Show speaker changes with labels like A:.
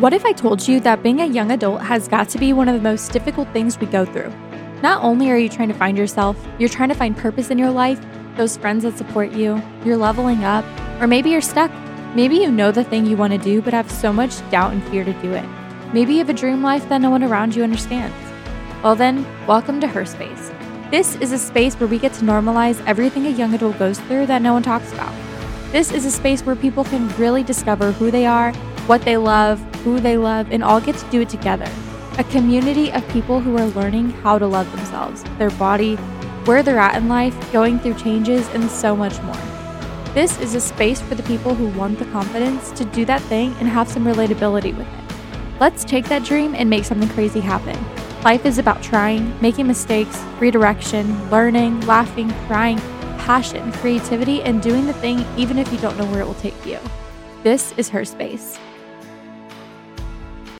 A: What if I told you that being a young adult has got to be one of the most difficult things we go through? Not only are you trying to find yourself, you're trying to find purpose in your life, those friends that support you, you're leveling up, or maybe you're stuck. Maybe you know the thing you want to do but have so much doubt and fear to do it. Maybe you have a dream life that no one around you understands. Well, then, welcome to Her Space. This is a space where we get to normalize everything a young adult goes through that no one talks about. This is a space where people can really discover who they are, what they love, who they love, and all get to do it together. A community of people who are learning how to love themselves, their body, where they're at in life, going through changes, and so much more. This is a space for the people who want the confidence to do that thing and have some relatability with it. Let's take that dream and make something crazy happen. Life is about trying, making mistakes, redirection, learning, laughing, crying, passion, creativity, and doing the thing even if you don't know where it will take you. This is her space.